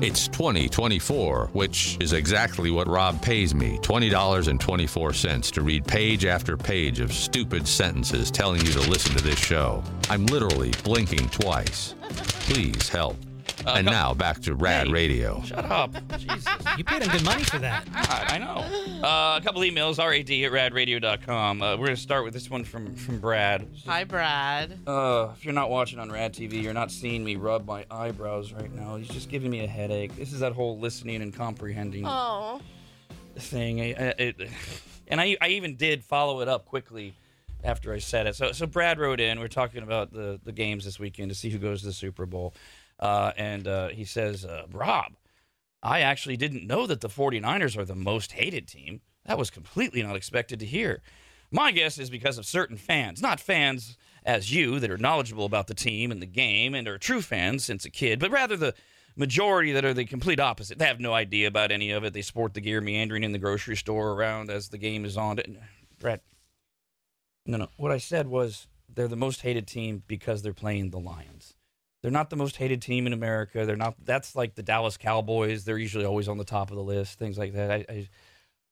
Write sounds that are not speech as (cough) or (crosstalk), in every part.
It's 2024, which is exactly what Rob pays me $20.24 to read page after page of stupid sentences telling you to listen to this show. I'm literally blinking twice. Please help. And now back to Rad Hey. Radio. Shut up. Jesus. You paid him good money for that. (laughs) I, I know. Uh, a couple emails, rad at radradio.com. Uh, we're going to start with this one from, from Brad. Hi, Brad. Uh, if you're not watching on Rad TV, you're not seeing me rub my eyebrows right now. He's just giving me a headache. This is that whole listening and comprehending Oh. thing. I, I- it, and I, I even did follow it up quickly after I said it. So, so Brad wrote in. We're talking about the, the games this weekend to see who goes to the Super Bowl. Uh, and uh, he says, uh, Rob, I actually didn't know that the 49ers are the most hated team. That was completely not expected to hear. My guess is because of certain fans, not fans as you that are knowledgeable about the team and the game and are true fans since a kid, but rather the majority that are the complete opposite. They have no idea about any of it. They sport the gear meandering in the grocery store around as the game is on. Brett, no, no. What I said was they're the most hated team because they're playing the Lions. They're not the most hated team in America. They're not. That's like the Dallas Cowboys. They're usually always on the top of the list. Things like that. I,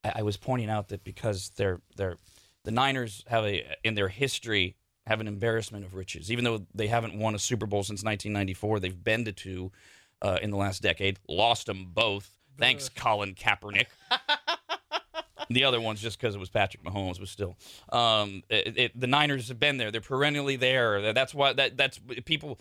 I, I was pointing out that because they're they're the Niners have a in their history have an embarrassment of riches. Even though they haven't won a Super Bowl since 1994, they've been to two uh, in the last decade. Lost them both. Thanks, Colin Kaepernick. (laughs) The other one's just because it was Patrick Mahomes, but still, um, it, it, the Niners have been there. They're perennially there. That's why that that's people.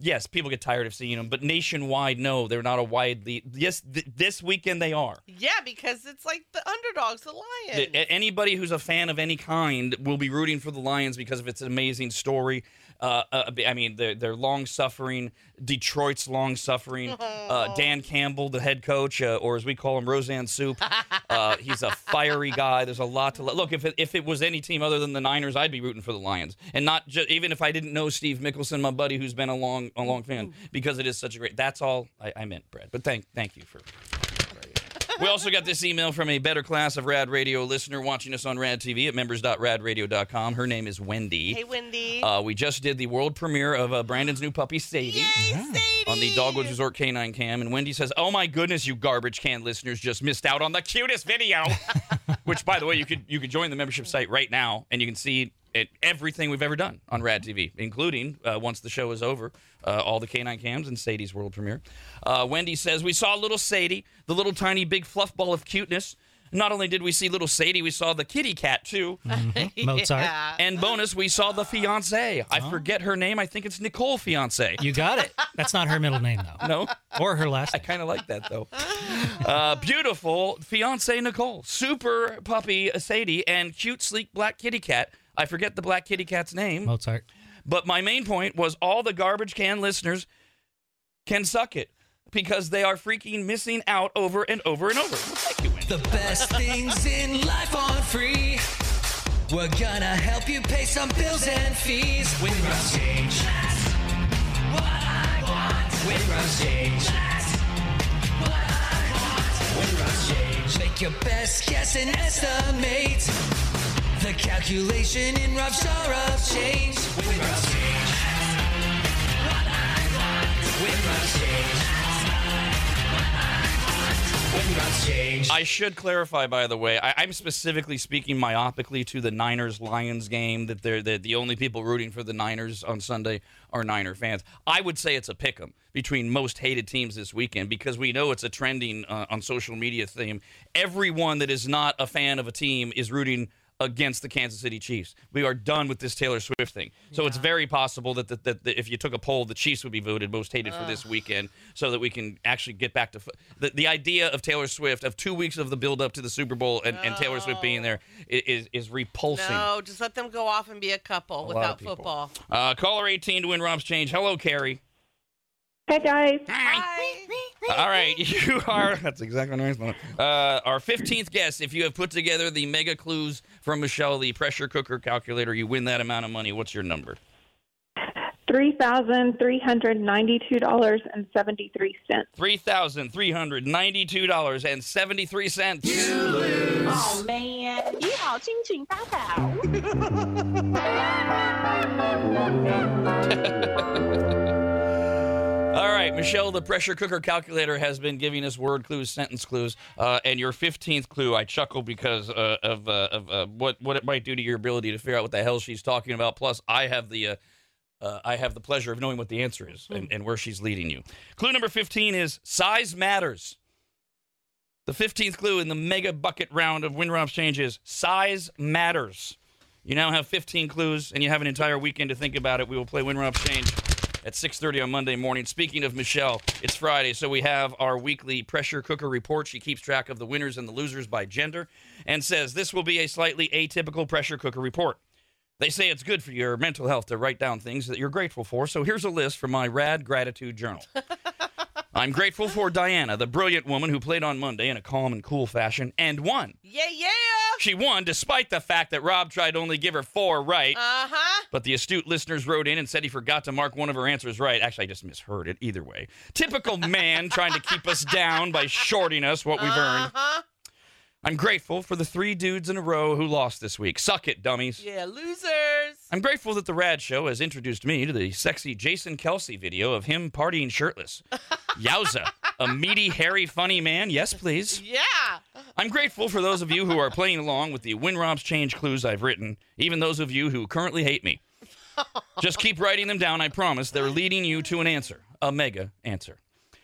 Yes, people get tired of seeing them, but nationwide, no, they're not a widely. Yes, th- this weekend they are. Yeah, because it's like the underdogs, the Lions. The- anybody who's a fan of any kind will be rooting for the Lions because of its amazing story. Uh, uh, I mean, they're, they're long suffering. Detroit's long suffering. Uh, Dan Campbell, the head coach, uh, or as we call him, Roseanne Soup. (laughs) Uh, he's a fiery guy. There's a lot to lo- look. If it, if it was any team other than the Niners, I'd be rooting for the Lions, and not just even if I didn't know Steve Mickelson, my buddy, who's been a long a long fan, because it is such a great. That's all I, I meant, Brad. But thank thank you for. We also got this email from a better class of Rad Radio listener watching us on Rad TV at members.radradio.com. Her name is Wendy. hey, Wendy. Uh, we just did the world premiere of uh, Brandon's new puppy, Sadie. Yay, Sadie. On the Dogwoods Resort Canine Cam. And Wendy says, Oh my goodness, you garbage can listeners just missed out on the cutest video. (laughs) Which, by the way, you could you could join the membership site right now and you can see it, everything we've ever done on Rad TV, including uh, once the show is over, uh, all the canine cams and Sadie's world premiere. Uh, Wendy says, We saw little Sadie, the little tiny big fluff ball of cuteness. Not only did we see little Sadie, we saw the kitty cat too. (laughs) (laughs) Mozart. Yeah. And bonus, we saw the fiance. I forget her name. I think it's Nicole fiance. You got it. That's not her middle name though, No, or her last. I kind of like that though. Uh, beautiful fiance Nicole, super puppy Sadie, and cute sleek black kitty cat. I forget the black kitty cat's name, Mozart. but my main point was all the garbage can listeners can suck it because they are freaking missing out over and over and over. Well, thank you, Wendy. The best things in life are free. We're gonna help you pay some bills and fees. Win Rob's change. That's what I want. Win Rob's change. That's what I want. Win Rob's change. Make your best guess and estimate. The calculation in rough of change. Win Rob's change. That's what I want. Change. Windrush change. I should clarify, by the way, I, I'm specifically speaking myopically to the Niners Lions game. That they're the, the only people rooting for the Niners on Sunday are Niner fans. I would say it's a pick 'em between most hated teams this weekend because we know it's a trending uh, on social media theme. Everyone that is not a fan of a team is rooting against the Kansas City Chiefs. We are done with this Taylor Swift thing. So it's very possible that, that, that, that if you took a poll, the Chiefs would be voted most hated for this weekend so that we can actually get back to fo- the, the idea of Taylor Swift, of two weeks of the build up to the Super Bowl and, and Taylor Swift being there is, is, is repulsing. no, just let them go off and be a couple lot of without football. Uh, caller 18 to win Rob's change. Hello, Carrie. Hey guys, Hi. All right, you (laughs) are. That's exactly what I was uh, Our 15th guess. If you have put together the mega clues from Michelle, the pressure cooker calculator, you win that amount of money. What's your number? three thousand three hundred ninety-two dollars and seventy-three cents. Three thousand three hundred ninety-two dollars and seventy-three cents. 哦 man，你好，心情发好。 (laughs) Right, Michelle, the pressure cooker calculator has been giving us word clues, sentence clues, uh, and your fifteenth clue, I chuckle because uh, of, uh, of uh, what what it might do to your ability to figure out what the hell she's talking about. Plus, I have the uh, uh, I have the pleasure of knowing what the answer is and, and where she's leading you. Clue number fifteen is size matters. The fifteenth clue in the mega bucket round of Winrob's change is size matters. You now have 15 clues, and you have an entire weekend to think about it. We will play Winrob's change at 6.30 on Monday morning. Speaking of Michelle, it's Friday, so we have our weekly pressure cooker report. She keeps track of the winners and the losers by gender and says this will be a slightly atypical pressure cooker report. They say it's good for your mental health to write down things that you're grateful for, so here's a list from my Rad Gratitude Journal. (laughs) I'm grateful for Diana, the brilliant woman who played on Monday in a calm and cool fashion and won. Yeah, yeah. She won despite the fact that Rob tried to only give her four right. Uh huh. But the astute listeners wrote in and said he forgot to mark one of her answers right. Actually, I just misheard it either way. Typical man trying to keep us down by shorting us what we've earned. Uh huh. I'm grateful for the three dudes in a row who lost this week. Suck it, dummies. Yeah, losers. I'm grateful that the Rad Show has introduced me to the sexy Jason Kelce video of him partying shirtless. (laughs) Yowza. A meaty, hairy, funny man? Yes, please. Yeah. I'm grateful for those of you who are playing along with the Winrob's change clues I've written, even those of you who currently hate me. Just keep writing them down, I promise. They're leading you to an answer, a mega answer.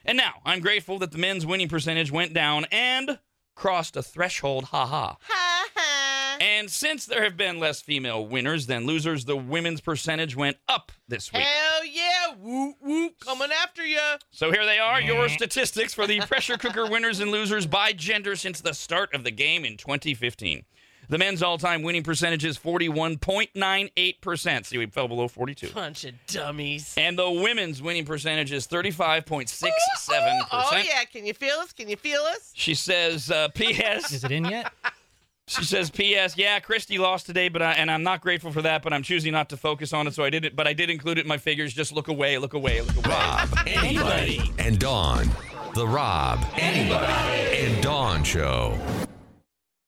And now, I'm grateful that the men's winning percentage went down and crossed a threshold. Ha ha. And since there have been less female winners than losers, the women's percentage went up this week. Hell yeah. Whoop, whoop. Coming after you. So here they are, your statistics for the pressure cooker (laughs) winners and losers by gender since the start of the game in 2015. The men's all-time winning percentage is 41.98%. See, we fell below 42. Bunch of dummies. And the women's winning percentage is 35.67%. Oh, yeah. Can you feel us? Can you feel us? She says, uh, P.S. Is it in yet? (laughs) She says, P.S. Yeah, Christy lost today, but I, and I'm not grateful for that, but I'm choosing not to focus on it, so I didn't. But I did include it in my figures. Just look away, look away, look away. Rob, anybody, and Dawn. The Rob, anybody, and Dawn Show.